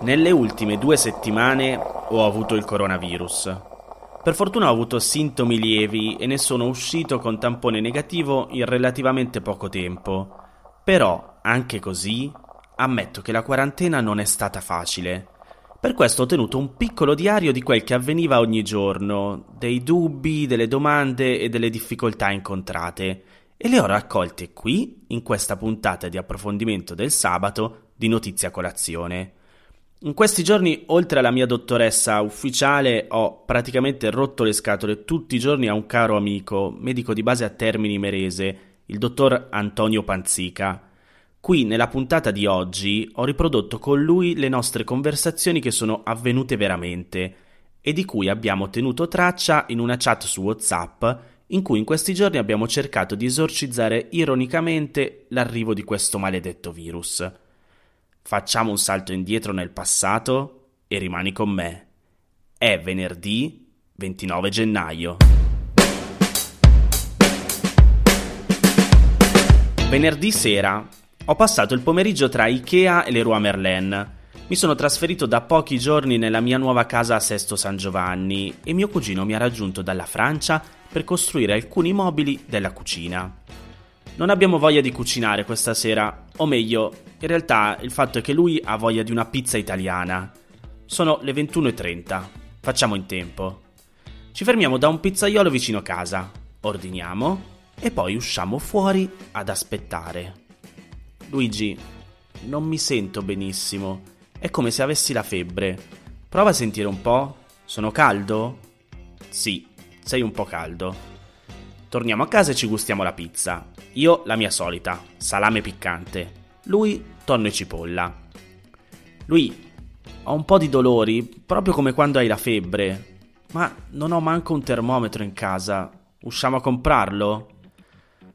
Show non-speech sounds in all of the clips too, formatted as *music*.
Nelle ultime due settimane ho avuto il coronavirus. Per fortuna ho avuto sintomi lievi e ne sono uscito con tampone negativo in relativamente poco tempo. Però, anche così, ammetto che la quarantena non è stata facile. Per questo ho tenuto un piccolo diario di quel che avveniva ogni giorno, dei dubbi, delle domande e delle difficoltà incontrate, e le ho raccolte qui, in questa puntata di approfondimento del sabato di Notizia Colazione. In questi giorni, oltre alla mia dottoressa ufficiale, ho praticamente rotto le scatole tutti i giorni a un caro amico, medico di base a Termini Merese, il dottor Antonio Panzica. Qui, nella puntata di oggi, ho riprodotto con lui le nostre conversazioni che sono avvenute veramente e di cui abbiamo tenuto traccia in una chat su WhatsApp in cui in questi giorni abbiamo cercato di esorcizzare ironicamente l'arrivo di questo maledetto virus. Facciamo un salto indietro nel passato e rimani con me. È venerdì 29 gennaio. Venerdì sera ho passato il pomeriggio tra Ikea e Leroy Merlin. Mi sono trasferito da pochi giorni nella mia nuova casa a Sesto San Giovanni e mio cugino mi ha raggiunto dalla Francia per costruire alcuni mobili della cucina. Non abbiamo voglia di cucinare questa sera, o meglio, in realtà il fatto è che lui ha voglia di una pizza italiana. Sono le 21.30, facciamo in tempo. Ci fermiamo da un pizzaiolo vicino casa, ordiniamo e poi usciamo fuori ad aspettare. Luigi, non mi sento benissimo, è come se avessi la febbre. Prova a sentire un po'. Sono caldo? Sì, sei un po' caldo. Torniamo a casa e ci gustiamo la pizza. Io la mia solita, salame piccante. Lui tonno e cipolla. Lui, ho un po' di dolori, proprio come quando hai la febbre. Ma non ho manco un termometro in casa. Usciamo a comprarlo?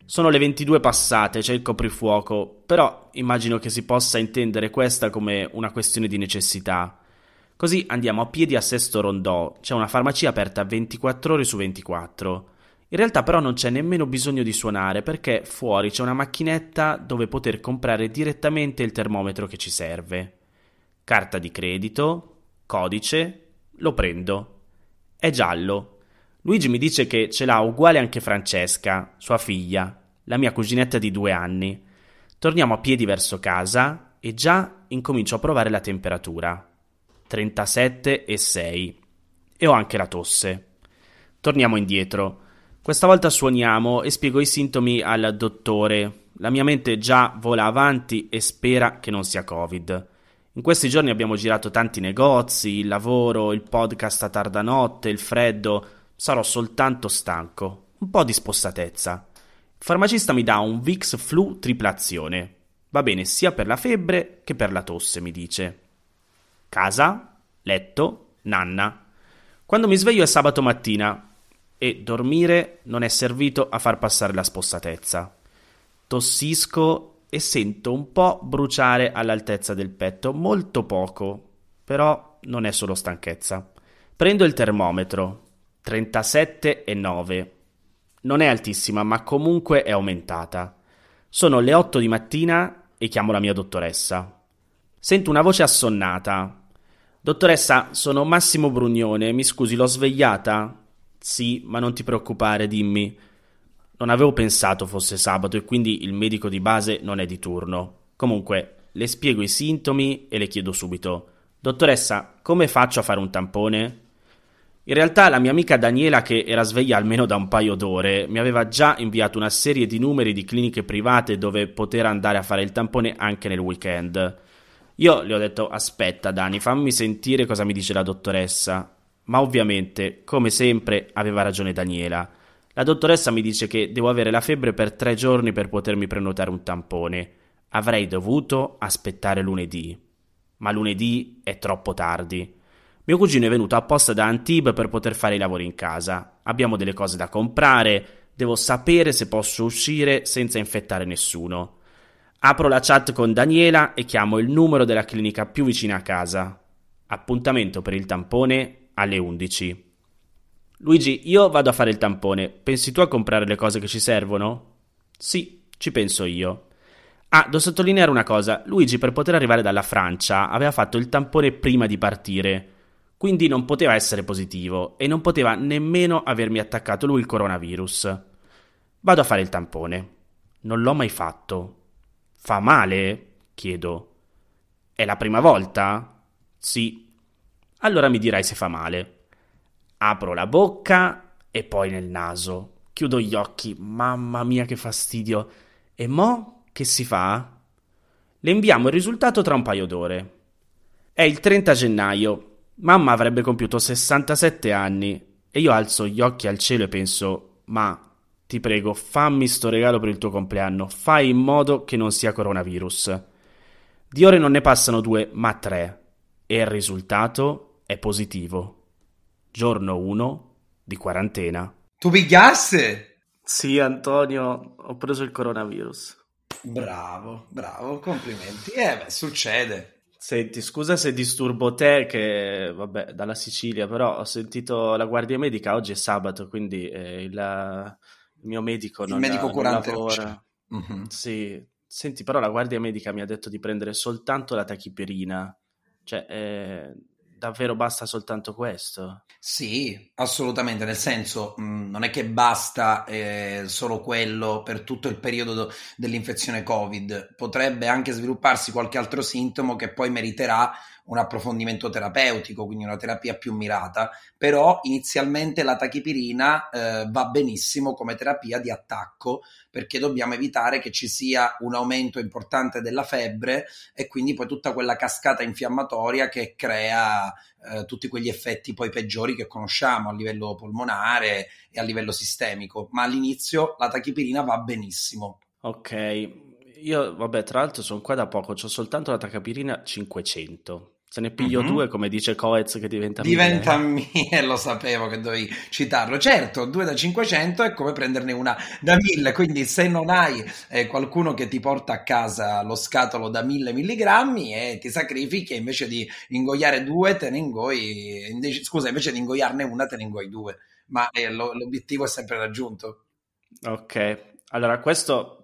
Sono le 22 passate, c'è il coprifuoco, però immagino che si possa intendere questa come una questione di necessità. Così andiamo a piedi a Sesto Rondò, c'è una farmacia aperta 24 ore su 24. In realtà però non c'è nemmeno bisogno di suonare perché fuori c'è una macchinetta dove poter comprare direttamente il termometro che ci serve. Carta di credito, codice, lo prendo. È giallo. Luigi mi dice che ce l'ha uguale anche Francesca, sua figlia, la mia cuginetta di due anni. Torniamo a piedi verso casa e già incomincio a provare la temperatura. 37 e 6. E ho anche la tosse. Torniamo indietro. Questa volta suoniamo e spiego i sintomi al dottore. La mia mente già vola avanti e spera che non sia Covid. In questi giorni abbiamo girato tanti negozi, il lavoro, il podcast a tarda notte, il freddo. Sarò soltanto stanco. Un po' di spossatezza. Il farmacista mi dà un Vix Flu triplazione. Va bene sia per la febbre che per la tosse, mi dice. Casa, letto, nanna. Quando mi sveglio è sabato mattina, e dormire non è servito a far passare la spossatezza. Tossisco e sento un po' bruciare all'altezza del petto, molto poco, però non è solo stanchezza. Prendo il termometro, 37,9. Non è altissima, ma comunque è aumentata. Sono le 8 di mattina e chiamo la mia dottoressa. Sento una voce assonnata. Dottoressa, sono Massimo Brugnone, mi scusi, l'ho svegliata? Sì, ma non ti preoccupare, dimmi. Non avevo pensato fosse sabato e quindi il medico di base non è di turno. Comunque, le spiego i sintomi e le chiedo subito. Dottoressa, come faccio a fare un tampone? In realtà la mia amica Daniela, che era sveglia almeno da un paio d'ore, mi aveva già inviato una serie di numeri di cliniche private dove poter andare a fare il tampone anche nel weekend. Io le ho detto aspetta Dani, fammi sentire cosa mi dice la dottoressa. Ma ovviamente, come sempre, aveva ragione Daniela. La dottoressa mi dice che devo avere la febbre per tre giorni per potermi prenotare un tampone. Avrei dovuto aspettare lunedì. Ma lunedì è troppo tardi. Mio cugino è venuto apposta da Antibes per poter fare i lavori in casa. Abbiamo delle cose da comprare, devo sapere se posso uscire senza infettare nessuno. Apro la chat con Daniela e chiamo il numero della clinica più vicina a casa. Appuntamento per il tampone alle 11. Luigi, io vado a fare il tampone. Pensi tu a comprare le cose che ci servono? Sì, ci penso io. Ah, devo sottolineare una cosa. Luigi, per poter arrivare dalla Francia, aveva fatto il tampone prima di partire. Quindi non poteva essere positivo e non poteva nemmeno avermi attaccato lui il coronavirus. Vado a fare il tampone. Non l'ho mai fatto. Fa male? chiedo. È la prima volta? Sì. Allora mi dirai se fa male. Apro la bocca e poi nel naso. Chiudo gli occhi. Mamma mia che fastidio. E mo che si fa? Le inviamo il risultato tra un paio d'ore. È il 30 gennaio. Mamma avrebbe compiuto 67 anni e io alzo gli occhi al cielo e penso: Ma ti prego, fammi sto regalo per il tuo compleanno. Fai in modo che non sia coronavirus. Di ore non ne passano due, ma tre. E il risultato è positivo. Giorno 1 di quarantena. Tu pigliasse? Sì, Antonio, ho preso il coronavirus. Bravo, bravo, complimenti. Eh, beh, succede. Senti, scusa se disturbo te, che vabbè, dalla Sicilia, però ho sentito la guardia medica, oggi è sabato, quindi eh, il, il, mio medico non, il medico non curante lavora. Mm-hmm. Sì, senti, però la guardia medica mi ha detto di prendere soltanto la tachipirina. Cioè, eh, davvero basta soltanto questo? Sì, assolutamente, nel senso mh, non è che basta eh, solo quello per tutto il periodo dell'infezione Covid, potrebbe anche svilupparsi qualche altro sintomo che poi meriterà un approfondimento terapeutico, quindi una terapia più mirata, però inizialmente la tachipirina eh, va benissimo come terapia di attacco perché dobbiamo evitare che ci sia un aumento importante della febbre e quindi poi tutta quella cascata infiammatoria che crea eh, tutti quegli effetti poi peggiori che conosciamo a livello polmonare e a livello sistemico, ma all'inizio la tachipirina va benissimo. Ok, io vabbè tra l'altro sono qua da poco, ho soltanto la tachipirina 500 Se ne piglio mm-hmm. due, come dice Coez, che diventa Diventa mille, *laughs* lo sapevo che dovevi citarlo. Certo, due da 500 è come prenderne una da 1000, quindi se non hai eh, qualcuno che ti porta a casa lo scatolo da 1000 milligrammi e ti sacrifichi, invece di ingoiare due, te ne ingoi, invece, scusa, invece di ingoiarne una, te ne ingoi due. Ma eh, lo, l'obiettivo è sempre raggiunto. Ok, allora questo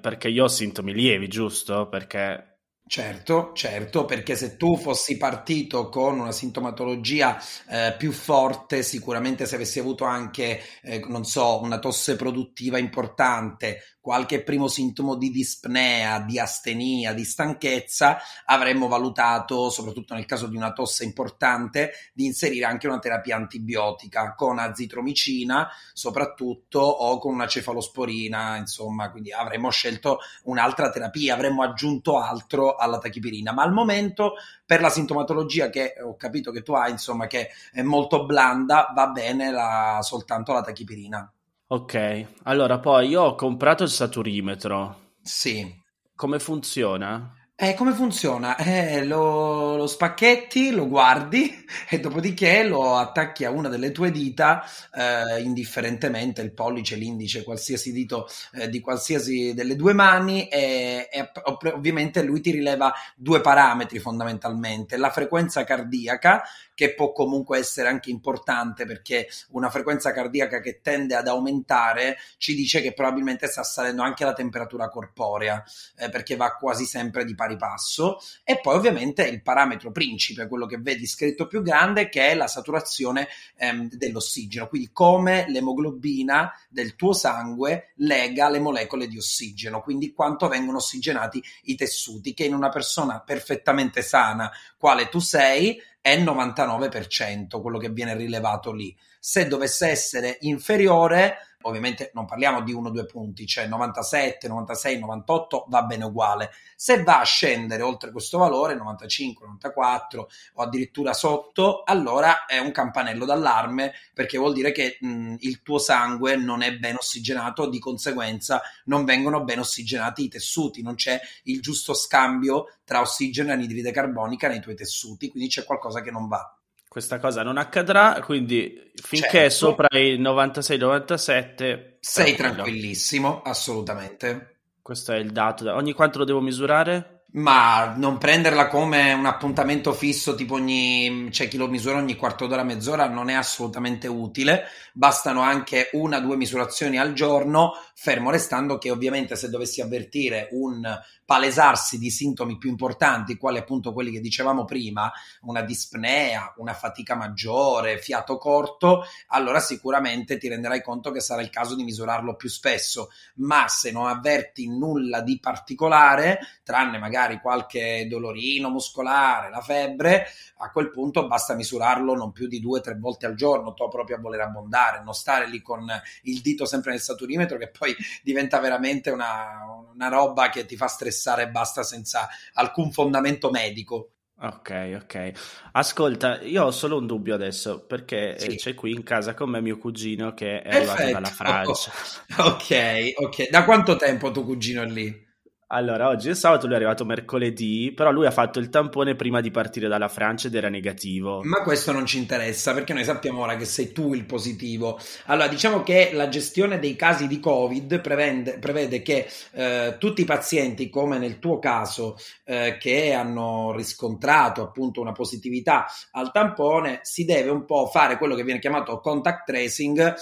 perché io ho sintomi lievi, giusto? Perché Certo, certo, perché se tu fossi partito con una sintomatologia eh, più forte, sicuramente se avessi avuto anche, eh, non so, una tosse produttiva importante, qualche primo sintomo di dispnea, di astenia, di stanchezza, avremmo valutato, soprattutto nel caso di una tosse importante, di inserire anche una terapia antibiotica con azitromicina, soprattutto, o con una cefalosporina, insomma, quindi avremmo scelto un'altra terapia, avremmo aggiunto altro alla tachipirina, ma al momento per la sintomatologia che ho capito che tu hai, insomma, che è molto blanda, va bene la, soltanto la tachipirina. Ok, allora poi io ho comprato il saturimetro. Sì. Come funziona? Eh, come funziona? Eh, lo, lo, spacchetti, lo guardi *laughs* e dopodiché lo attacchi a una delle tue dita, eh, indifferentemente il pollice, l'indice, qualsiasi dito eh, di qualsiasi delle due mani e, e, ovviamente lui ti rileva due parametri fondamentalmente, la frequenza cardiaca che può comunque essere anche importante perché una frequenza cardiaca che tende ad aumentare ci dice che probabilmente sta salendo anche la temperatura corporea eh, perché va quasi sempre di pari passo. E poi ovviamente il parametro principe, quello che vedi scritto più grande che è la saturazione ehm, dell'ossigeno, quindi come l'emoglobina del tuo sangue lega le molecole di ossigeno, quindi quanto vengono ossigenati i tessuti che in una persona perfettamente sana quale tu sei è 99% quello che viene rilevato lì. Se dovesse essere inferiore, ovviamente non parliamo di uno o due punti, cioè 97, 96, 98 va bene uguale. Se va a scendere oltre questo valore, 95, 94 o addirittura sotto, allora è un campanello d'allarme perché vuol dire che mh, il tuo sangue non è ben ossigenato, di conseguenza non vengono ben ossigenati i tessuti, non c'è il giusto scambio tra ossigeno e anidride carbonica nei tuoi tessuti, quindi c'è qualcosa che non va questa cosa non accadrà, quindi finché certo. sopra i 96-97 sei tranquillissimo, assolutamente. Questo è il dato. Ogni quanto lo devo misurare? Ma non prenderla come un appuntamento fisso, tipo ogni, c'è cioè chi lo misura ogni quarto d'ora, mezz'ora, non è assolutamente utile. Bastano anche una o due misurazioni al giorno, fermo restando che ovviamente se dovessi avvertire un palesarsi di sintomi più importanti, quali appunto quelli che dicevamo prima, una dispnea, una fatica maggiore, fiato corto, allora sicuramente ti renderai conto che sarà il caso di misurarlo più spesso. Ma se non avverti nulla di particolare, tranne magari qualche dolorino muscolare, la febbre, a quel punto basta misurarlo non più di due o tre volte al giorno, to proprio a voler abbondare, non stare lì con il dito sempre nel saturimetro che poi diventa veramente una, una roba che ti fa stressare e basta senza alcun fondamento medico. Ok, ok. Ascolta, io ho solo un dubbio adesso perché sì. c'è qui in casa con me mio cugino che è Perfetto. arrivato dalla Francia. *laughs* ok, ok. Da quanto tempo tuo cugino è lì? Allora, oggi è sabato, lui è arrivato mercoledì, però lui ha fatto il tampone prima di partire dalla Francia ed era negativo. Ma questo non ci interessa perché noi sappiamo ora che sei tu il positivo. Allora, diciamo che la gestione dei casi di Covid prevede, prevede che eh, tutti i pazienti, come nel tuo caso, eh, che hanno riscontrato appunto una positività al tampone, si deve un po' fare quello che viene chiamato contact tracing, eh,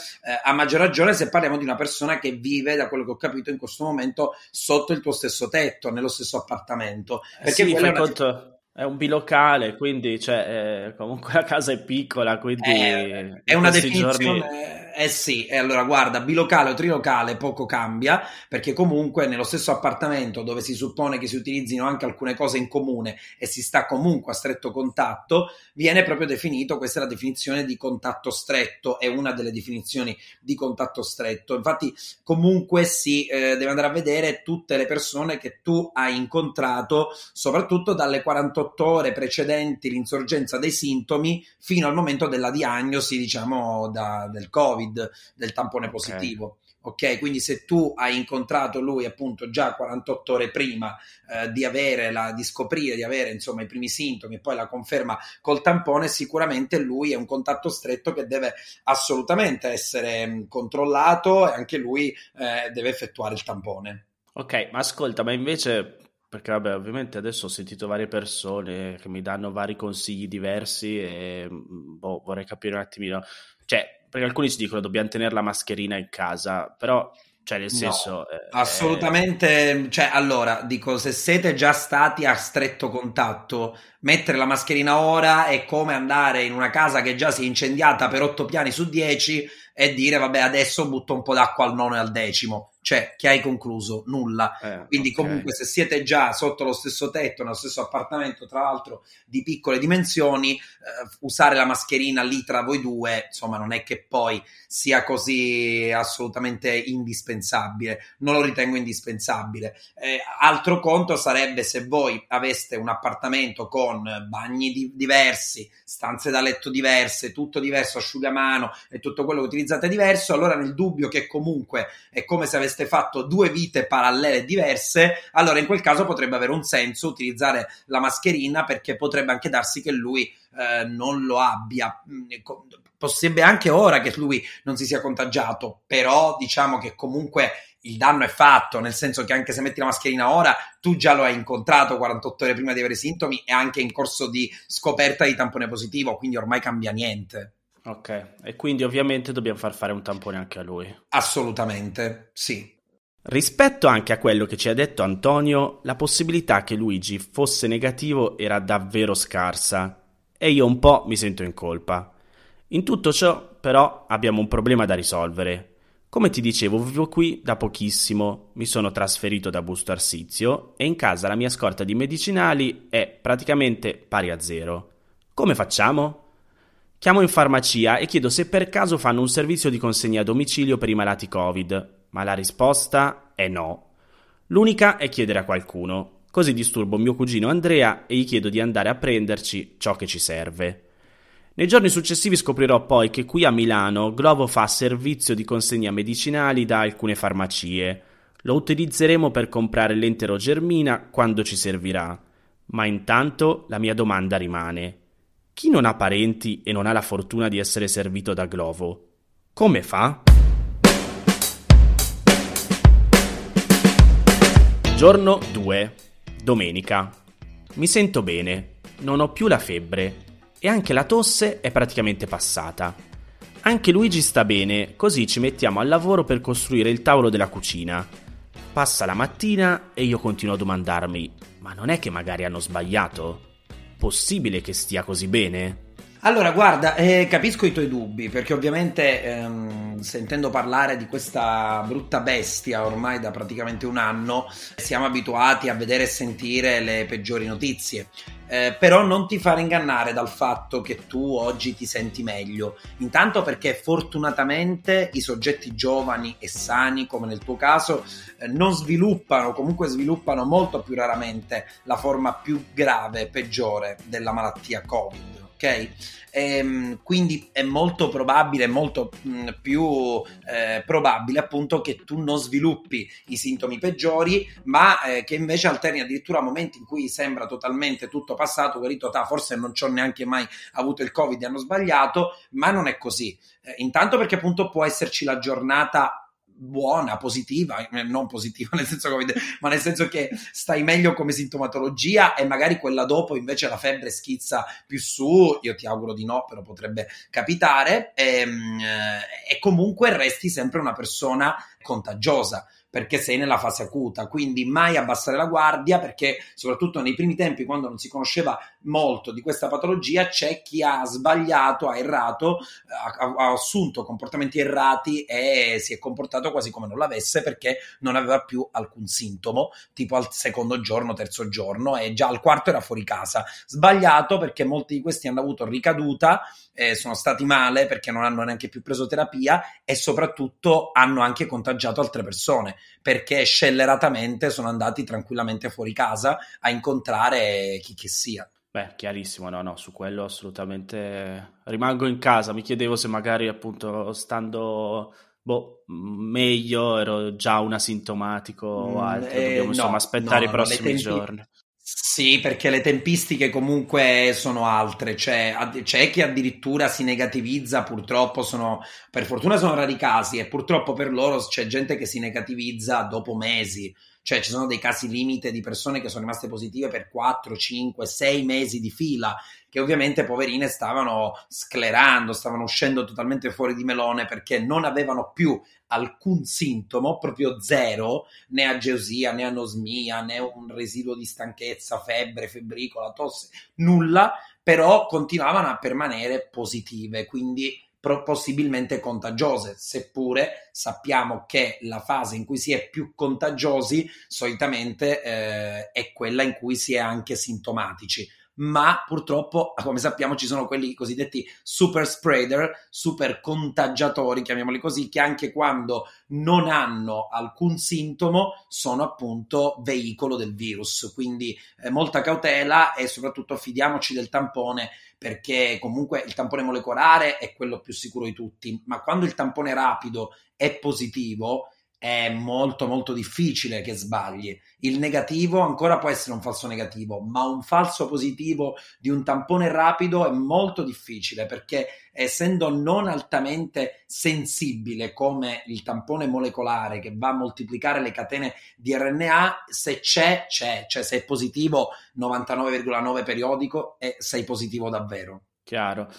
a maggior ragione se parliamo di una persona che vive, da quello che ho capito in questo momento, sotto il tuo stesso stesso tetto, nello stesso appartamento. Eh perché sì, fai una... conto, è un bilocale, quindi cioè, eh, comunque la casa è piccola, quindi... Eh, è una definizione... Giorni eh sì, e allora guarda, bilocale o trilocale poco cambia, perché comunque nello stesso appartamento dove si suppone che si utilizzino anche alcune cose in comune e si sta comunque a stretto contatto, viene proprio definito, questa è la definizione di contatto stretto, è una delle definizioni di contatto stretto. Infatti comunque si eh, deve andare a vedere tutte le persone che tu hai incontrato, soprattutto dalle 48 ore precedenti l'insorgenza dei sintomi fino al momento della diagnosi, diciamo, da, del Covid. Covid del tampone positivo. Okay. Ok, quindi se tu hai incontrato lui appunto già 48 ore prima eh, di avere la, di scoprire di avere insomma i primi sintomi e poi la conferma col tampone, sicuramente lui è un contatto stretto che deve assolutamente essere mh, controllato e anche lui eh, deve effettuare il tampone. Ok, ma ascolta, ma invece perché vabbè, ovviamente adesso ho sentito varie persone che mi danno vari consigli diversi e boh, vorrei capire un attimino, cioè perché alcuni si dicono dobbiamo tenere la mascherina in casa, però cioè, nel senso. No, eh, assolutamente. Cioè, allora, dico, se siete già stati a stretto contatto, mettere la mascherina ora è come andare in una casa che già si è incendiata per otto piani su dieci e dire, vabbè, adesso butto un po' d'acqua al nono e al decimo cioè che hai concluso nulla. Eh, Quindi okay. comunque se siete già sotto lo stesso tetto, nello stesso appartamento, tra l'altro di piccole dimensioni, eh, usare la mascherina lì tra voi due, insomma, non è che poi sia così assolutamente indispensabile. Non lo ritengo indispensabile. Eh, altro conto sarebbe se voi aveste un appartamento con bagni di- diversi, stanze da letto diverse, tutto diverso, asciugamano e tutto quello che utilizzate diverso, allora nel dubbio che comunque è come se aveste avreste fatto due vite parallele diverse, allora in quel caso potrebbe avere un senso utilizzare la mascherina perché potrebbe anche darsi che lui eh, non lo abbia. Mm, possibile anche ora che lui non si sia contagiato, però diciamo che comunque il danno è fatto, nel senso che anche se metti la mascherina ora, tu già lo hai incontrato 48 ore prima di avere sintomi e anche in corso di scoperta di tampone positivo, quindi ormai cambia niente. Ok, e quindi ovviamente dobbiamo far fare un tampone anche a lui. Assolutamente, sì. Rispetto anche a quello che ci ha detto Antonio, la possibilità che Luigi fosse negativo era davvero scarsa e io un po' mi sento in colpa. In tutto ciò, però, abbiamo un problema da risolvere. Come ti dicevo, vivo qui da pochissimo, mi sono trasferito da Busto Arsizio e in casa la mia scorta di medicinali è praticamente pari a zero. Come facciamo? Chiamo in farmacia e chiedo se per caso fanno un servizio di consegna a domicilio per i malati Covid, ma la risposta è no. L'unica è chiedere a qualcuno. Così disturbo mio cugino Andrea e gli chiedo di andare a prenderci ciò che ci serve. Nei giorni successivi scoprirò poi che qui a Milano Glovo fa servizio di consegna medicinali da alcune farmacie. Lo utilizzeremo per comprare l'entero germina quando ci servirà. Ma intanto la mia domanda rimane. Chi non ha parenti e non ha la fortuna di essere servito da Glovo, come fa? Giorno 2. Domenica. Mi sento bene, non ho più la febbre e anche la tosse è praticamente passata. Anche Luigi sta bene, così ci mettiamo al lavoro per costruire il tavolo della cucina. Passa la mattina e io continuo a domandarmi, ma non è che magari hanno sbagliato? Possibile che stia così bene? Allora, guarda, eh, capisco i tuoi dubbi, perché ovviamente ehm, sentendo parlare di questa brutta bestia ormai da praticamente un anno, siamo abituati a vedere e sentire le peggiori notizie. Eh, però non ti fare ingannare dal fatto che tu oggi ti senti meglio. Intanto perché fortunatamente i soggetti giovani e sani, come nel tuo caso, eh, non sviluppano, comunque sviluppano molto più raramente la forma più grave, peggiore della malattia Covid ok? Ehm, quindi è molto probabile, molto mh, più eh, probabile appunto che tu non sviluppi i sintomi peggiori, ma eh, che invece alterni addirittura momenti in cui sembra totalmente tutto passato, guarito, ta, forse non ci ho neanche mai avuto il Covid e hanno sbagliato, ma non è così. Eh, intanto perché appunto può esserci la giornata buona, positiva, eh, non positiva *laughs* nel senso Covid, ma nel senso che stai meglio come sintomatologia e magari quella dopo invece la febbre schizza più su, io ti auguro di no, però potrebbe capitare, e, ehm, eh, e comunque resti sempre una persona contagiosa perché sei nella fase acuta, quindi mai abbassare la guardia perché soprattutto nei primi tempi quando non si conosceva molto di questa patologia c'è chi ha sbagliato, ha errato, ha, ha assunto comportamenti errati e si è comportato quasi come non l'avesse perché non aveva più alcun sintomo, tipo al secondo giorno, terzo giorno e già al quarto era fuori casa. Sbagliato perché molti di questi hanno avuto ricaduta, eh, sono stati male perché non hanno neanche più preso terapia e soprattutto hanno anche contagiato altre persone perché scelleratamente sono andati tranquillamente fuori casa a incontrare chi che sia. Beh, chiarissimo, no, no, su quello assolutamente rimango in casa. Mi chiedevo se magari appunto stando boh, meglio ero già un asintomatico o mm, altro. Dobbiamo eh, insomma no, aspettare no, i prossimi tempi... giorni. Sì, perché le tempistiche comunque sono altre, c'è, c'è, chi addirittura si negativizza, purtroppo sono, per fortuna sono rari casi e purtroppo per loro c'è gente che si negativizza dopo mesi, cioè ci sono dei casi limite di persone che sono rimaste positive per 4, 5, 6 mesi di fila, che ovviamente poverine stavano sclerando, stavano uscendo totalmente fuori di melone perché non avevano più alcun sintomo, proprio zero, né ageusia, né anosmia, né un residuo di stanchezza, febbre, febbricola, tosse, nulla, però continuavano a permanere positive, quindi possibilmente contagiose, seppure sappiamo che la fase in cui si è più contagiosi solitamente eh, è quella in cui si è anche sintomatici ma purtroppo, come sappiamo, ci sono quelli cosiddetti super spreader, super contagiatori, chiamiamoli così, che anche quando non hanno alcun sintomo sono appunto veicolo del virus. Quindi eh, molta cautela e soprattutto fidiamoci del tampone perché comunque il tampone molecolare è quello più sicuro di tutti, ma quando il tampone rapido è positivo, è molto molto difficile che sbagli. Il negativo ancora può essere un falso negativo, ma un falso positivo di un tampone rapido è molto difficile perché essendo non altamente sensibile come il tampone molecolare che va a moltiplicare le catene di RNA, se c'è, c'è, cioè se è positivo 99,9 periodico e sei positivo davvero. Chiaro.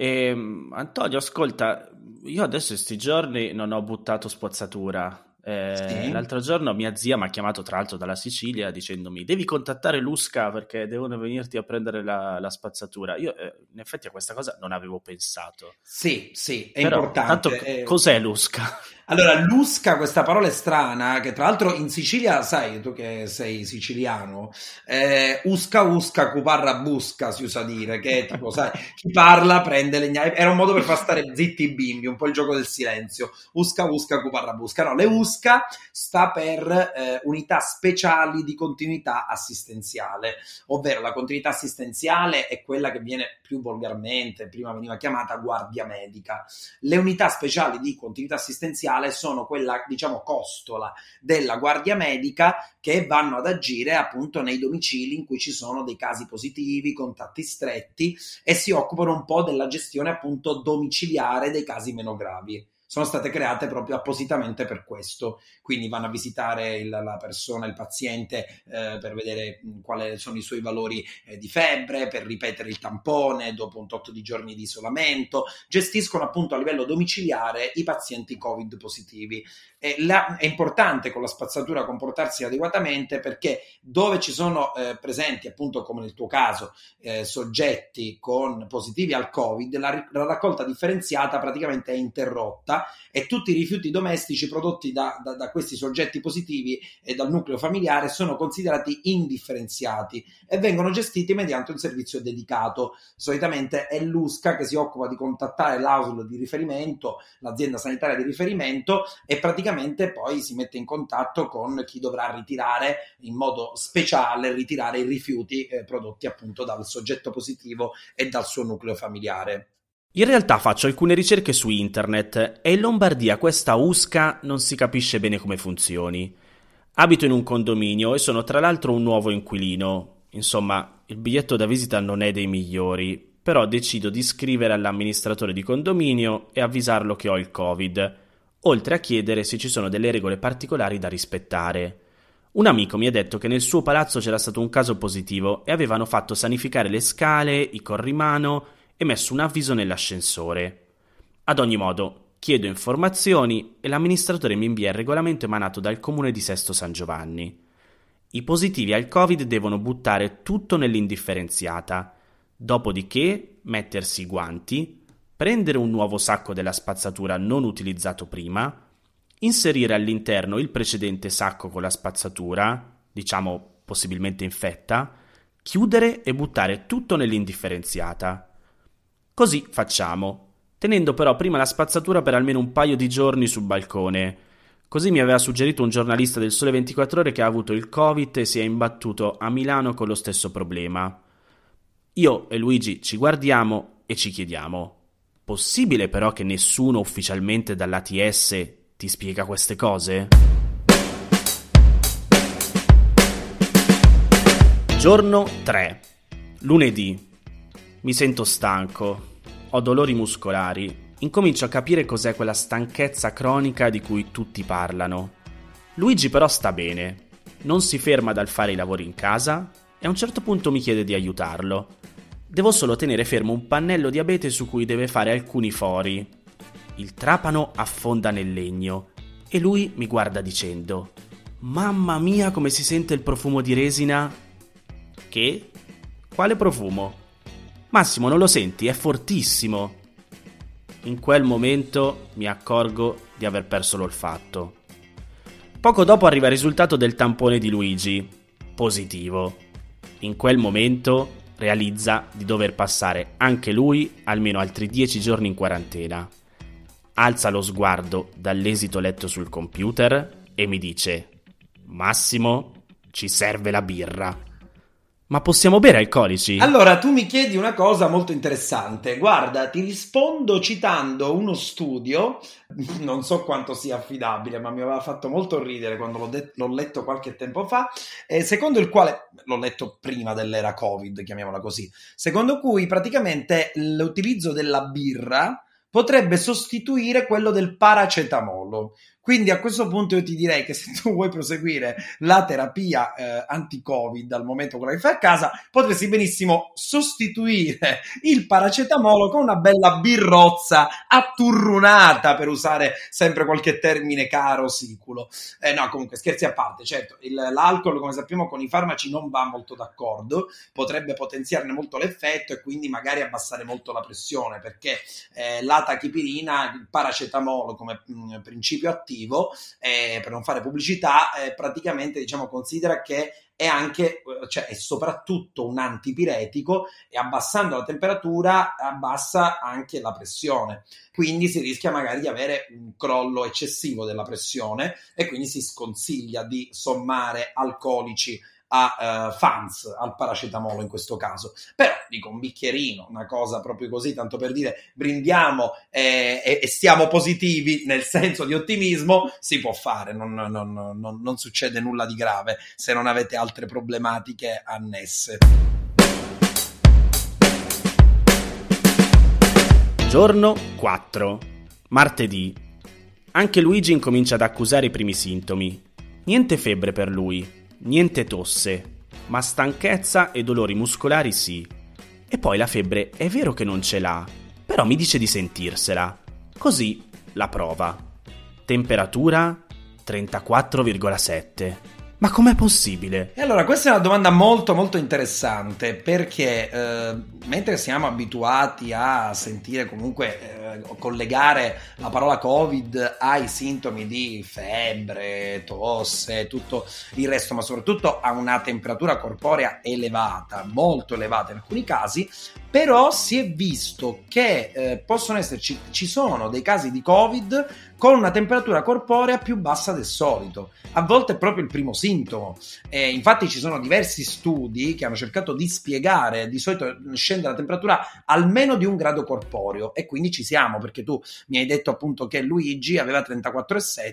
E, ehm, Antonio, ascolta, io adesso questi giorni non ho buttato spazzatura. Eh, sì. L'altro giorno mia zia mi ha chiamato tra l'altro dalla Sicilia dicendomi devi contattare Lusca perché devono venirti a prendere la, la spazzatura. Io eh, in effetti a questa cosa non avevo pensato. Sì, sì, è Però, importante. Tanto, eh... cos'è Lusca? Allora, lusca, questa parola è strana, che tra l'altro in Sicilia, sai, tu che sei siciliano, eh, usca usca cuparra busca, si usa dire, che tipo, sai, chi parla prende legname, era un modo per far stare zitti i bimbi, un po' il gioco del silenzio, usca usca cuparra busca, no, le usca sta per eh, unità speciali di continuità assistenziale, ovvero la continuità assistenziale è quella che viene più volgarmente, prima veniva chiamata guardia medica, le unità speciali di continuità assistenziale fondamentale sono quella, diciamo, costola della guardia medica che vanno ad agire appunto nei domicili in cui ci sono dei casi positivi, contatti stretti e si occupano un po' della gestione appunto domiciliare dei casi meno gravi sono state create proprio appositamente per questo. Quindi vanno a visitare il, la persona, il paziente, eh, per vedere quali sono i suoi valori eh, di febbre, per ripetere il tampone dopo un tot di giorni di isolamento. Gestiscono appunto a livello domiciliare i pazienti Covid positivi. E la, è importante con la spazzatura comportarsi adeguatamente perché dove ci sono eh, presenti, appunto come nel tuo caso, eh, soggetti con positivi al Covid, la, la raccolta differenziata praticamente è interrotta e tutti i rifiuti domestici prodotti da, da, da, questi soggetti positivi e dal nucleo familiare sono considerati indifferenziati e vengono gestiti mediante un servizio dedicato. Solitamente è l'USCA che si occupa di contattare l'AUSL di riferimento, l'azienda sanitaria di riferimento e praticamente poi si mette in contatto con chi dovrà ritirare in modo speciale ritirare i rifiuti eh, prodotti appunto dal soggetto positivo e dal suo nucleo familiare. In realtà faccio alcune ricerche su internet e in Lombardia questa USCA non si capisce bene come funzioni. Abito in un condominio e sono tra l'altro un nuovo inquilino. Insomma, il biglietto da visita non è dei migliori, però decido di scrivere all'amministratore di condominio e avvisarlo che ho il Covid, oltre a chiedere se ci sono delle regole particolari da rispettare. Un amico mi ha detto che nel suo palazzo c'era stato un caso positivo e avevano fatto sanificare le scale, i corrimano e messo un avviso nell'ascensore. Ad ogni modo, chiedo informazioni e l'amministratore mi invia il regolamento emanato dal comune di Sesto San Giovanni. I positivi al Covid devono buttare tutto nell'indifferenziata, dopodiché mettersi i guanti, prendere un nuovo sacco della spazzatura non utilizzato prima, inserire all'interno il precedente sacco con la spazzatura, diciamo possibilmente infetta, chiudere e buttare tutto nell'indifferenziata. Così facciamo, tenendo però prima la spazzatura per almeno un paio di giorni sul balcone. Così mi aveva suggerito un giornalista del Sole 24 Ore che ha avuto il Covid e si è imbattuto a Milano con lo stesso problema. Io e Luigi ci guardiamo e ci chiediamo: possibile però che nessuno ufficialmente dall'ATS ti spiega queste cose? Giorno 3. Lunedì. Mi sento stanco, ho dolori muscolari, incomincio a capire cos'è quella stanchezza cronica di cui tutti parlano. Luigi però sta bene, non si ferma dal fare i lavori in casa e a un certo punto mi chiede di aiutarlo. Devo solo tenere fermo un pannello di abete su cui deve fare alcuni fori. Il trapano affonda nel legno e lui mi guarda dicendo: Mamma mia, come si sente il profumo di resina? Che? Quale profumo? Massimo, non lo senti? È fortissimo. In quel momento mi accorgo di aver perso l'olfatto. Poco dopo arriva il risultato del tampone di Luigi. Positivo. In quel momento realizza di dover passare anche lui almeno altri 10 giorni in quarantena. Alza lo sguardo dall'esito letto sul computer e mi dice: Massimo, ci serve la birra. Ma possiamo bere alcolici? Allora, tu mi chiedi una cosa molto interessante. Guarda, ti rispondo citando uno studio, *laughs* non so quanto sia affidabile, ma mi aveva fatto molto ridere quando l'ho, de- l'ho letto qualche tempo fa, eh, secondo il quale, l'ho letto prima dell'era Covid, chiamiamola così, secondo cui praticamente l'utilizzo della birra potrebbe sostituire quello del paracetamolo. Quindi a questo punto io ti direi che se tu *laughs* vuoi proseguire la terapia eh, anti-Covid al momento quella che fai a casa, potresti benissimo sostituire il paracetamolo con una bella birrozza atturrunata, per usare sempre qualche termine caro, siculo. Eh, no, comunque scherzi a parte, certo, il, l'alcol, come sappiamo, con i farmaci non va molto d'accordo, potrebbe potenziarne molto l'effetto e quindi magari abbassare molto la pressione, perché eh, la tachipirina, il paracetamolo come mh, mm, principio attivo, eh, per non fare pubblicità, eh, praticamente diciamo considera che è anche, cioè è soprattutto un antipiretico e abbassando la temperatura abbassa anche la pressione. Quindi si rischia magari di avere un crollo eccessivo della pressione e quindi si sconsiglia di sommare alcolici a uh, fans al paracetamolo in questo caso. Però dico un bicchierino, una cosa proprio così, tanto per dire brindiamo e, e, e stiamo positivi nel senso di ottimismo, si può fare, non, non, non, non succede nulla di grave se non avete altre problematiche annesse. Giorno 4. Martedì. Anche Luigi incomincia ad accusare i primi sintomi. Niente febbre per lui, niente tosse, ma stanchezza e dolori muscolari sì. E poi la febbre è vero che non ce l'ha, però mi dice di sentirsela. Così la prova. Temperatura 34,7. Ma com'è possibile? E allora, questa è una domanda molto molto interessante perché eh, mentre siamo abituati a sentire comunque eh, collegare la parola Covid ai sintomi di febbre, tosse, tutto il resto, ma soprattutto a una temperatura corporea elevata, molto elevata in alcuni casi, però si è visto che eh, possono esserci, ci sono dei casi di Covid con una temperatura corporea più bassa del solito. A volte è proprio il primo sintomo. E infatti ci sono diversi studi che hanno cercato di spiegare, di solito scende la temperatura almeno di un grado corporeo e quindi ci siamo perché tu mi hai detto appunto che Luigi aveva 34,7,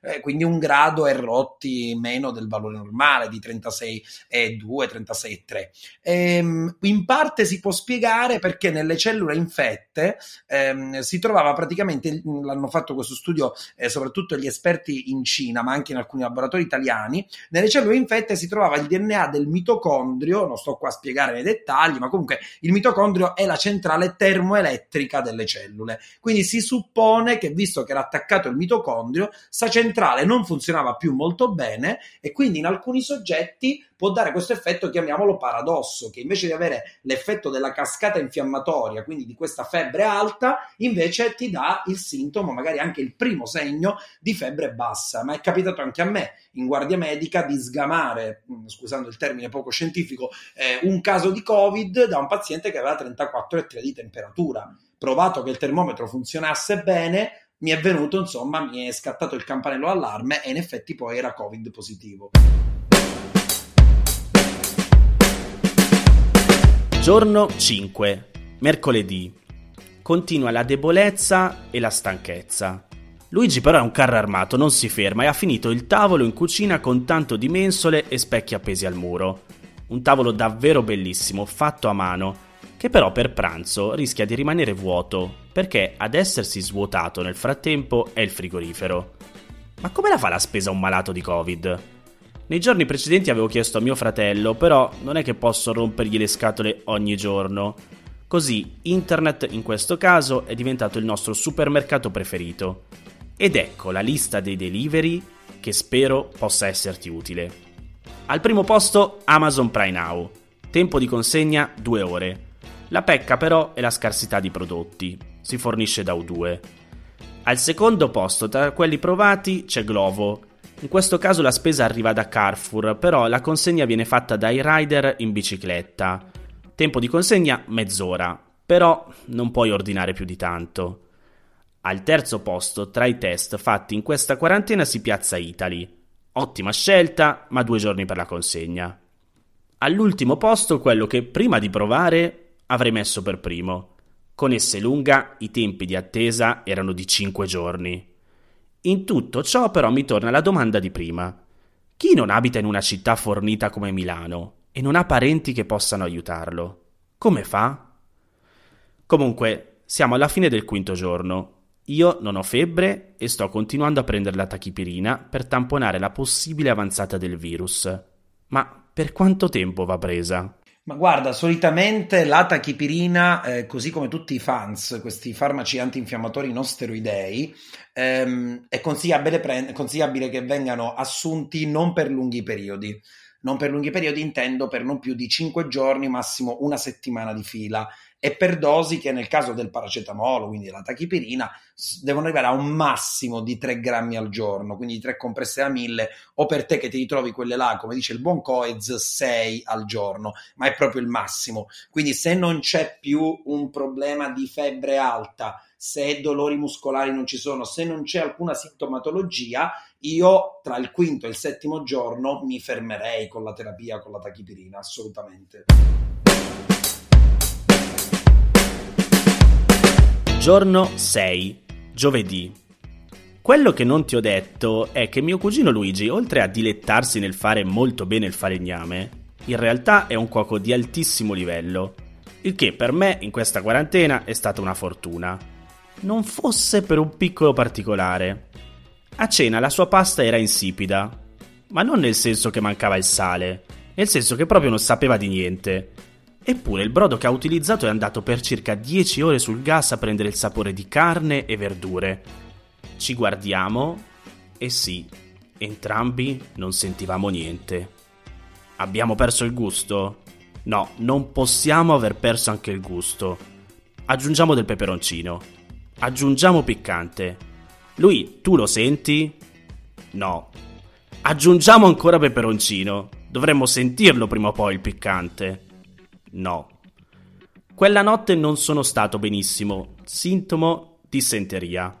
eh, quindi un grado e rotti meno del valore normale di 36,2, 36,3. Ehm, in parte si può spiegare perché nelle cellule infette ehm, si trovava praticamente, l'hanno fatto questo studio studio eh, soprattutto gli esperti in Cina, ma anche in alcuni laboratori italiani, nelle cellule infette si trovava il DNA del mitocondrio, non sto qua a spiegare nei dettagli, ma comunque il mitocondrio è la centrale termoelettrica delle cellule. Quindi si suppone che visto che era attaccato il mitocondrio, sta centrale non funzionava più molto bene e quindi in alcuni soggetti può dare questo effetto, chiamiamolo paradosso, che invece di avere l'effetto della cascata infiammatoria, quindi di questa febbre alta, invece ti dà il sintomo, magari anche il primo segno di febbre bassa. Ma è capitato anche a me in guardia medica di sgamare, mm, scusando il termine poco scientifico, eh, un caso di Covid da un paziente che aveva 34,3 di temperatura. Provato che il termometro funzionasse bene, mi è venuto, insomma, mi è scattato il campanello allarme e in effetti poi era Covid positivo. Giorno 5. Mercoledì. Continua la debolezza e la stanchezza. Luigi però è un carro armato, non si ferma e ha finito il tavolo in cucina con tanto di mensole e specchi appesi al muro. Un tavolo davvero bellissimo, fatto a mano, che però per pranzo rischia di rimanere vuoto, perché ad essersi svuotato nel frattempo è il frigorifero. Ma come la fa la spesa un malato di Covid? Nei giorni precedenti avevo chiesto a mio fratello, però non è che posso rompergli le scatole ogni giorno. Così internet in questo caso è diventato il nostro supermercato preferito. Ed ecco la lista dei delivery che spero possa esserti utile. Al primo posto Amazon Prime Now. Tempo di consegna 2 ore. La pecca però è la scarsità di prodotti. Si fornisce da U2. Al secondo posto tra quelli provati c'è Glovo in questo caso la spesa arriva da Carrefour, però la consegna viene fatta dai rider in bicicletta. Tempo di consegna mezz'ora, però non puoi ordinare più di tanto. Al terzo posto, tra i test fatti in questa quarantena, si piazza Italy. Ottima scelta, ma due giorni per la consegna. All'ultimo posto, quello che prima di provare avrei messo per primo. Con esse lunga, i tempi di attesa erano di 5 giorni. In tutto ciò però mi torna la domanda di prima. Chi non abita in una città fornita come Milano e non ha parenti che possano aiutarlo? Come fa? Comunque, siamo alla fine del quinto giorno. Io non ho febbre e sto continuando a prendere la tachipirina per tamponare la possibile avanzata del virus. Ma per quanto tempo va presa? Ma guarda, solitamente la tachipirina, eh, così come tutti i FANS, questi farmaci antinfiammatori non steroidei, ehm, è consigliabile, pre- consigliabile che vengano assunti non per lunghi periodi. Non per lunghi periodi intendo per non più di 5 giorni, massimo una settimana di fila e per dosi che nel caso del paracetamolo, quindi della tachipirina, devono arrivare a un massimo di 3 grammi al giorno, quindi 3 compresse a 1000 o per te che ti ritrovi quelle là, come dice il buon Coez, 6 al giorno, ma è proprio il massimo. Quindi se non c'è più un problema di febbre alta, se dolori muscolari non ci sono, se non c'è alcuna sintomatologia, io tra il quinto e il settimo giorno mi fermerei con la terapia con la tachipirina, assolutamente. Giorno 6, giovedì. Quello che non ti ho detto è che mio cugino Luigi, oltre a dilettarsi nel fare molto bene il falegname, in realtà è un cuoco di altissimo livello, il che per me in questa quarantena è stata una fortuna. Non fosse per un piccolo particolare. A cena la sua pasta era insipida, ma non nel senso che mancava il sale, nel senso che proprio non sapeva di niente Eppure il brodo che ha utilizzato è andato per circa 10 ore sul gas a prendere il sapore di carne e verdure. Ci guardiamo e sì, entrambi non sentivamo niente. Abbiamo perso il gusto? No, non possiamo aver perso anche il gusto. Aggiungiamo del peperoncino. Aggiungiamo piccante. Lui, tu lo senti? No. Aggiungiamo ancora peperoncino. Dovremmo sentirlo prima o poi il piccante. No. Quella notte non sono stato benissimo, sintomo dissenteria.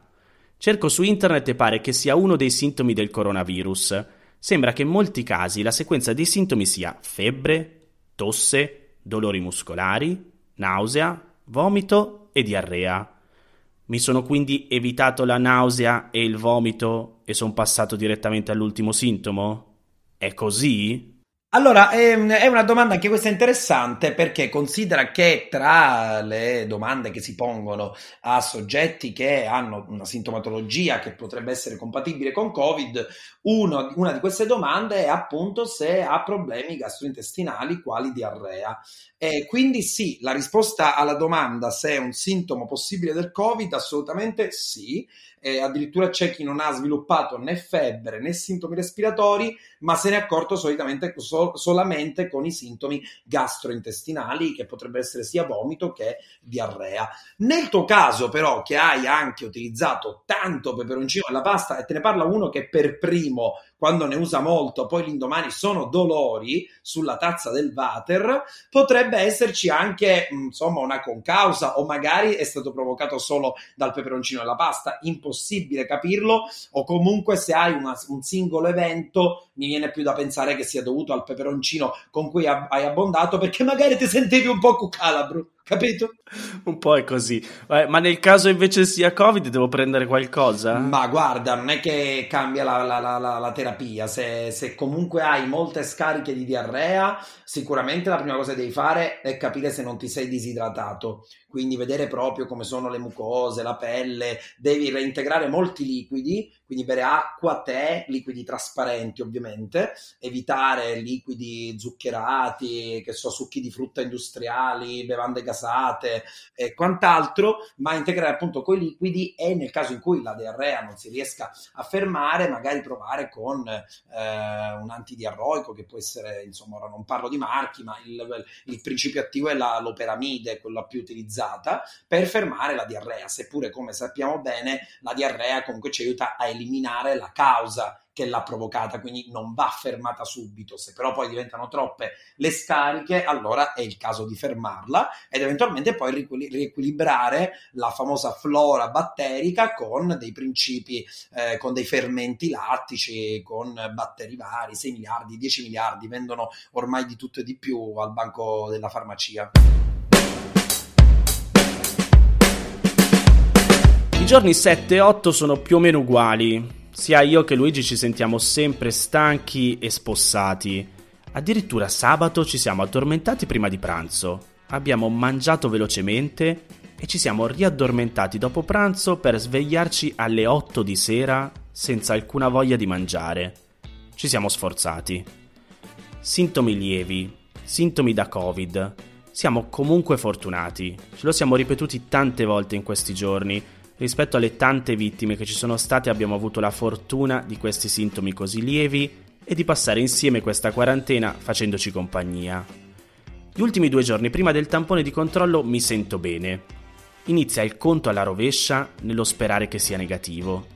Cerco su internet e pare che sia uno dei sintomi del coronavirus. Sembra che in molti casi la sequenza dei sintomi sia febbre, tosse, dolori muscolari, nausea, vomito e diarrea. Mi sono quindi evitato la nausea e il vomito e sono passato direttamente all'ultimo sintomo? È così? Allora, ehm, è una domanda anche questa interessante perché considera che tra le domande che si pongono a soggetti che hanno una sintomatologia che potrebbe essere compatibile con Covid, uno, una di queste domande è appunto se ha problemi gastrointestinali quali diarrea. E quindi sì, la risposta alla domanda se è un sintomo possibile del Covid, assolutamente sì eh, addirittura c'è chi non ha sviluppato né febbre né sintomi respiratori, ma se ne è accorto solitamente so- solamente con i sintomi gastrointestinali, che potrebbe essere sia vomito che diarrea. Nel tuo caso, però, che hai anche utilizzato tanto peperoncino nella pasta, e te ne parla uno che per primo quando ne usa molto, poi l'indomani sono dolori sulla tazza del water, potrebbe esserci anche insomma una concausa o magari è stato provocato solo dal peperoncino della pasta, impossibile capirlo o comunque se hai una, un singolo evento mi viene più da pensare che sia dovuto al peperoncino con cui hai abbondato perché magari ti sentivi un po' cucalabro capito? Un po' è così. Ma nel caso invece sia Covid, devo prendere qualcosa? Ma guarda, non è che cambia la, la, la, la terapia. Se, se, comunque hai molte scariche di diarrea, sicuramente la prima cosa che devi fare è capire se non ti sei disidratato. Quindi vedere proprio come sono le mucose, la pelle. Devi reintegrare molti liquidi, quindi bere acqua, tè, liquidi trasparenti ovviamente, evitare liquidi zuccherati, che so, succhi di frutta industriali, bevande gasate e quant'altro, ma integrare appunto quei liquidi e nel caso in cui la diarrea non si riesca a fermare, magari provare con eh, un antidiarroico che può essere, insomma, ora non parlo di marchi, ma il, il principio attivo è la, l'operamide, quella più utilizzata, per fermare la diarrea, seppure come sappiamo bene la diarrea comunque ci aiuta a eliminare la causa che l'ha provocata, quindi non va fermata subito. Se però poi diventano troppe le scariche, allora è il caso di fermarla ed eventualmente poi riequilibrare la famosa flora batterica con dei principi, eh, con dei fermenti lattici, con batteri vari, 6 miliardi, 10 miliardi, vendono ormai di tutto e di più al banco della farmacia. I giorni 7 e 8 sono più o meno uguali, sia io che Luigi ci sentiamo sempre stanchi e spossati. Addirittura sabato ci siamo addormentati prima di pranzo. Abbiamo mangiato velocemente e ci siamo riaddormentati dopo pranzo per svegliarci alle 8 di sera senza alcuna voglia di mangiare. Ci siamo sforzati. Sintomi lievi, sintomi da Covid. Siamo comunque fortunati, ce lo siamo ripetuti tante volte in questi giorni. Rispetto alle tante vittime che ci sono state abbiamo avuto la fortuna di questi sintomi così lievi e di passare insieme questa quarantena facendoci compagnia. Gli ultimi due giorni prima del tampone di controllo mi sento bene. Inizia il conto alla rovescia nello sperare che sia negativo.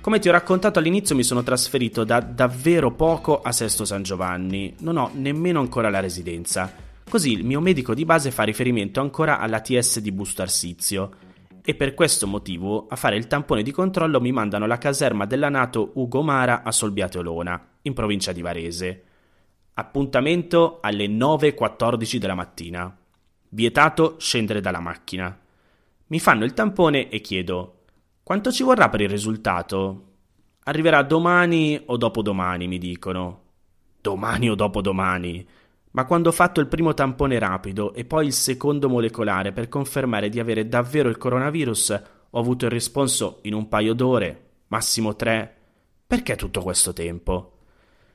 Come ti ho raccontato all'inizio mi sono trasferito da davvero poco a Sesto San Giovanni, non ho nemmeno ancora la residenza, così il mio medico di base fa riferimento ancora all'ATS di Busto Arsizio e per questo motivo a fare il tampone di controllo mi mandano alla caserma della Nato Ugo Mara a Solbiate Olona, in provincia di Varese. Appuntamento alle 9.14 della mattina. Vietato scendere dalla macchina. Mi fanno il tampone e chiedo quanto ci vorrà per il risultato? Arriverà domani o dopodomani, mi dicono. Domani o dopodomani? Ma quando ho fatto il primo tampone rapido e poi il secondo molecolare per confermare di avere davvero il coronavirus, ho avuto il risponso in un paio d'ore, massimo tre. Perché tutto questo tempo?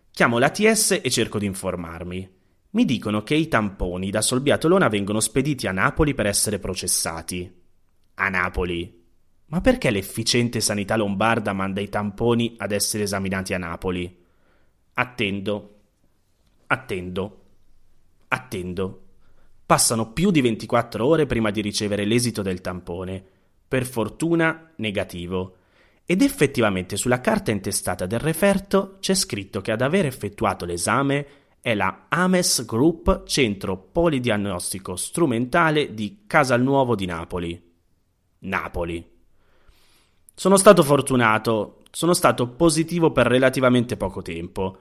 Chiamo l'ATS e cerco di informarmi. Mi dicono che i tamponi da Solbiato Lona vengono spediti a Napoli per essere processati. A Napoli? Ma perché l'efficiente sanità lombarda manda i tamponi ad essere esaminati a Napoli? Attendo. Attendo. Attendo. Passano più di 24 ore prima di ricevere l'esito del tampone. Per fortuna negativo. Ed effettivamente sulla carta intestata del referto c'è scritto che ad aver effettuato l'esame è la Ames Group Centro Polidiagnostico Strumentale di Casalnuovo di Napoli. Napoli. Sono stato fortunato, sono stato positivo per relativamente poco tempo.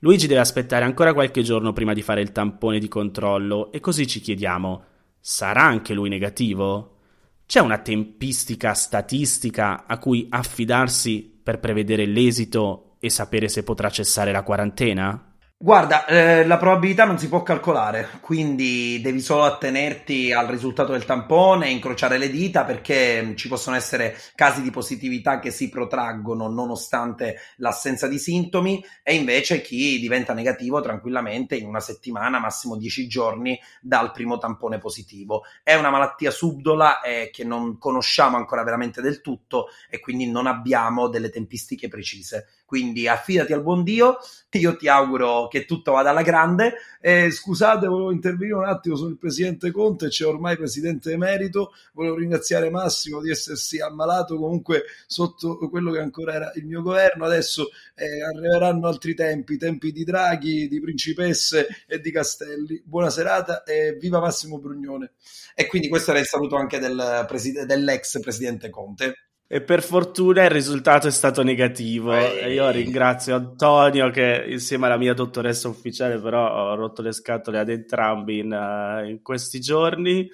Luigi deve aspettare ancora qualche giorno prima di fare il tampone di controllo e così ci chiediamo, sarà anche lui negativo? C'è una tempistica statistica a cui affidarsi per prevedere l'esito e sapere se potrà cessare la quarantena? Guarda, eh, la probabilità non si può calcolare, quindi devi solo attenerti al risultato del tampone e incrociare le dita perché ci possono essere casi di positività che si protraggono nonostante l'assenza di sintomi e invece chi diventa negativo tranquillamente in una settimana, massimo dieci giorni dal primo tampone positivo. È una malattia subdola eh, che non conosciamo ancora veramente del tutto e quindi non abbiamo delle tempistiche precise. Quindi affidati al buon Dio, *laughs* io ti auguro che tutto vada alla grande. Eh, scusate, volevo intervenire un attimo sul presidente Conte, c'è ormai presidente emerito. Volevo ringraziare Massimo di essersi ammalato comunque sotto quello che ancora era il mio governo. Adesso eh, arriveranno altri tempi, tempi di Draghi, di principesse e di Castelli. Buona serata e viva Massimo Brugnone. E quindi questo era il saluto anche del preside- dell'ex presidente Conte. E per fortuna il risultato è stato negativo. E io ringrazio Antonio che insieme alla mia dottoressa ufficiale però ho rotto le scatole ad entrambi in, uh, in questi giorni.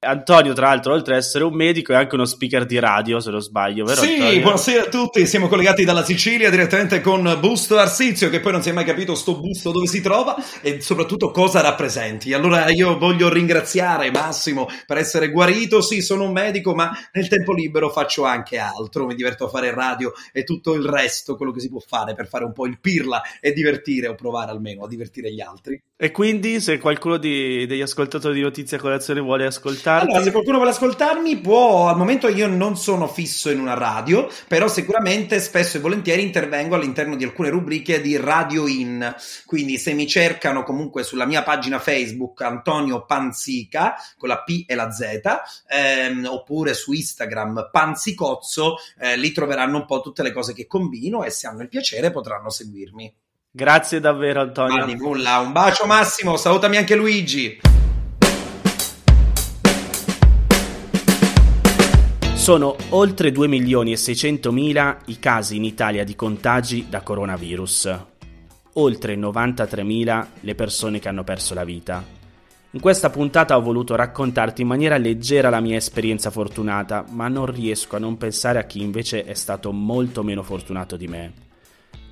Antonio, tra l'altro, oltre ad essere un medico, è anche uno speaker di radio, se non sbaglio, vero? Sì, Antonio? buonasera a tutti. Siamo collegati dalla Sicilia direttamente con Busto Arsizio, che poi non si è mai capito sto busto dove si trova e soprattutto cosa rappresenti. Allora io voglio ringraziare Massimo per essere guarito. Sì, sono un medico, ma nel tempo libero faccio anche altro. Mi diverto a fare radio e tutto il resto, quello che si può fare per fare un po' il pirla e divertire o provare almeno a divertire gli altri. E quindi, se qualcuno di, degli ascoltatori di Notizia Colazione vuole ascoltarti, allora, se qualcuno vuole ascoltarmi, può. Al momento io non sono fisso in una radio, però sicuramente spesso e volentieri intervengo all'interno di alcune rubriche di Radio In. Quindi, se mi cercano comunque sulla mia pagina Facebook Antonio Panzica con la P e la Z, ehm, oppure su Instagram Panzicozzo, eh, lì troveranno un po' tutte le cose che combino e se hanno il piacere potranno seguirmi. Grazie davvero, Antonio. Ma di nulla, un bacio Massimo, salutami anche Luigi. Sono oltre 2 milioni e 600 mila i casi in Italia di contagi da coronavirus. Oltre 93 mila le persone che hanno perso la vita. In questa puntata ho voluto raccontarti in maniera leggera la mia esperienza fortunata, ma non riesco a non pensare a chi invece è stato molto meno fortunato di me.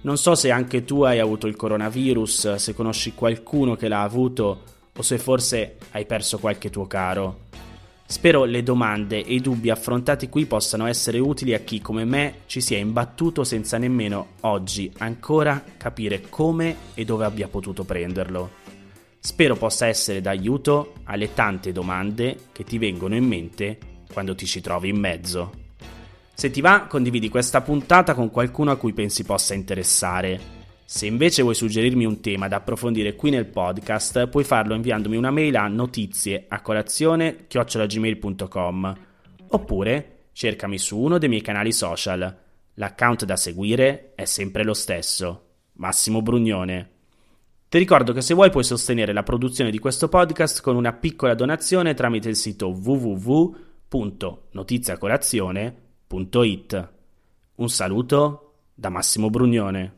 Non so se anche tu hai avuto il coronavirus, se conosci qualcuno che l'ha avuto o se forse hai perso qualche tuo caro. Spero le domande e i dubbi affrontati qui possano essere utili a chi come me ci si è imbattuto senza nemmeno oggi ancora capire come e dove abbia potuto prenderlo. Spero possa essere d'aiuto alle tante domande che ti vengono in mente quando ti ci trovi in mezzo. Se ti va, condividi questa puntata con qualcuno a cui pensi possa interessare se invece vuoi suggerirmi un tema da approfondire qui nel podcast, puoi farlo inviandomi una mail a notizie a colazione chiocciolagmail.com oppure cercami su uno dei miei canali social. L'account da seguire è sempre lo stesso, Massimo Brugnone. Ti ricordo che se vuoi puoi sostenere la produzione di questo podcast con una piccola donazione tramite il sito www.notiziacolazione.it. Un saluto da Massimo Brugnone.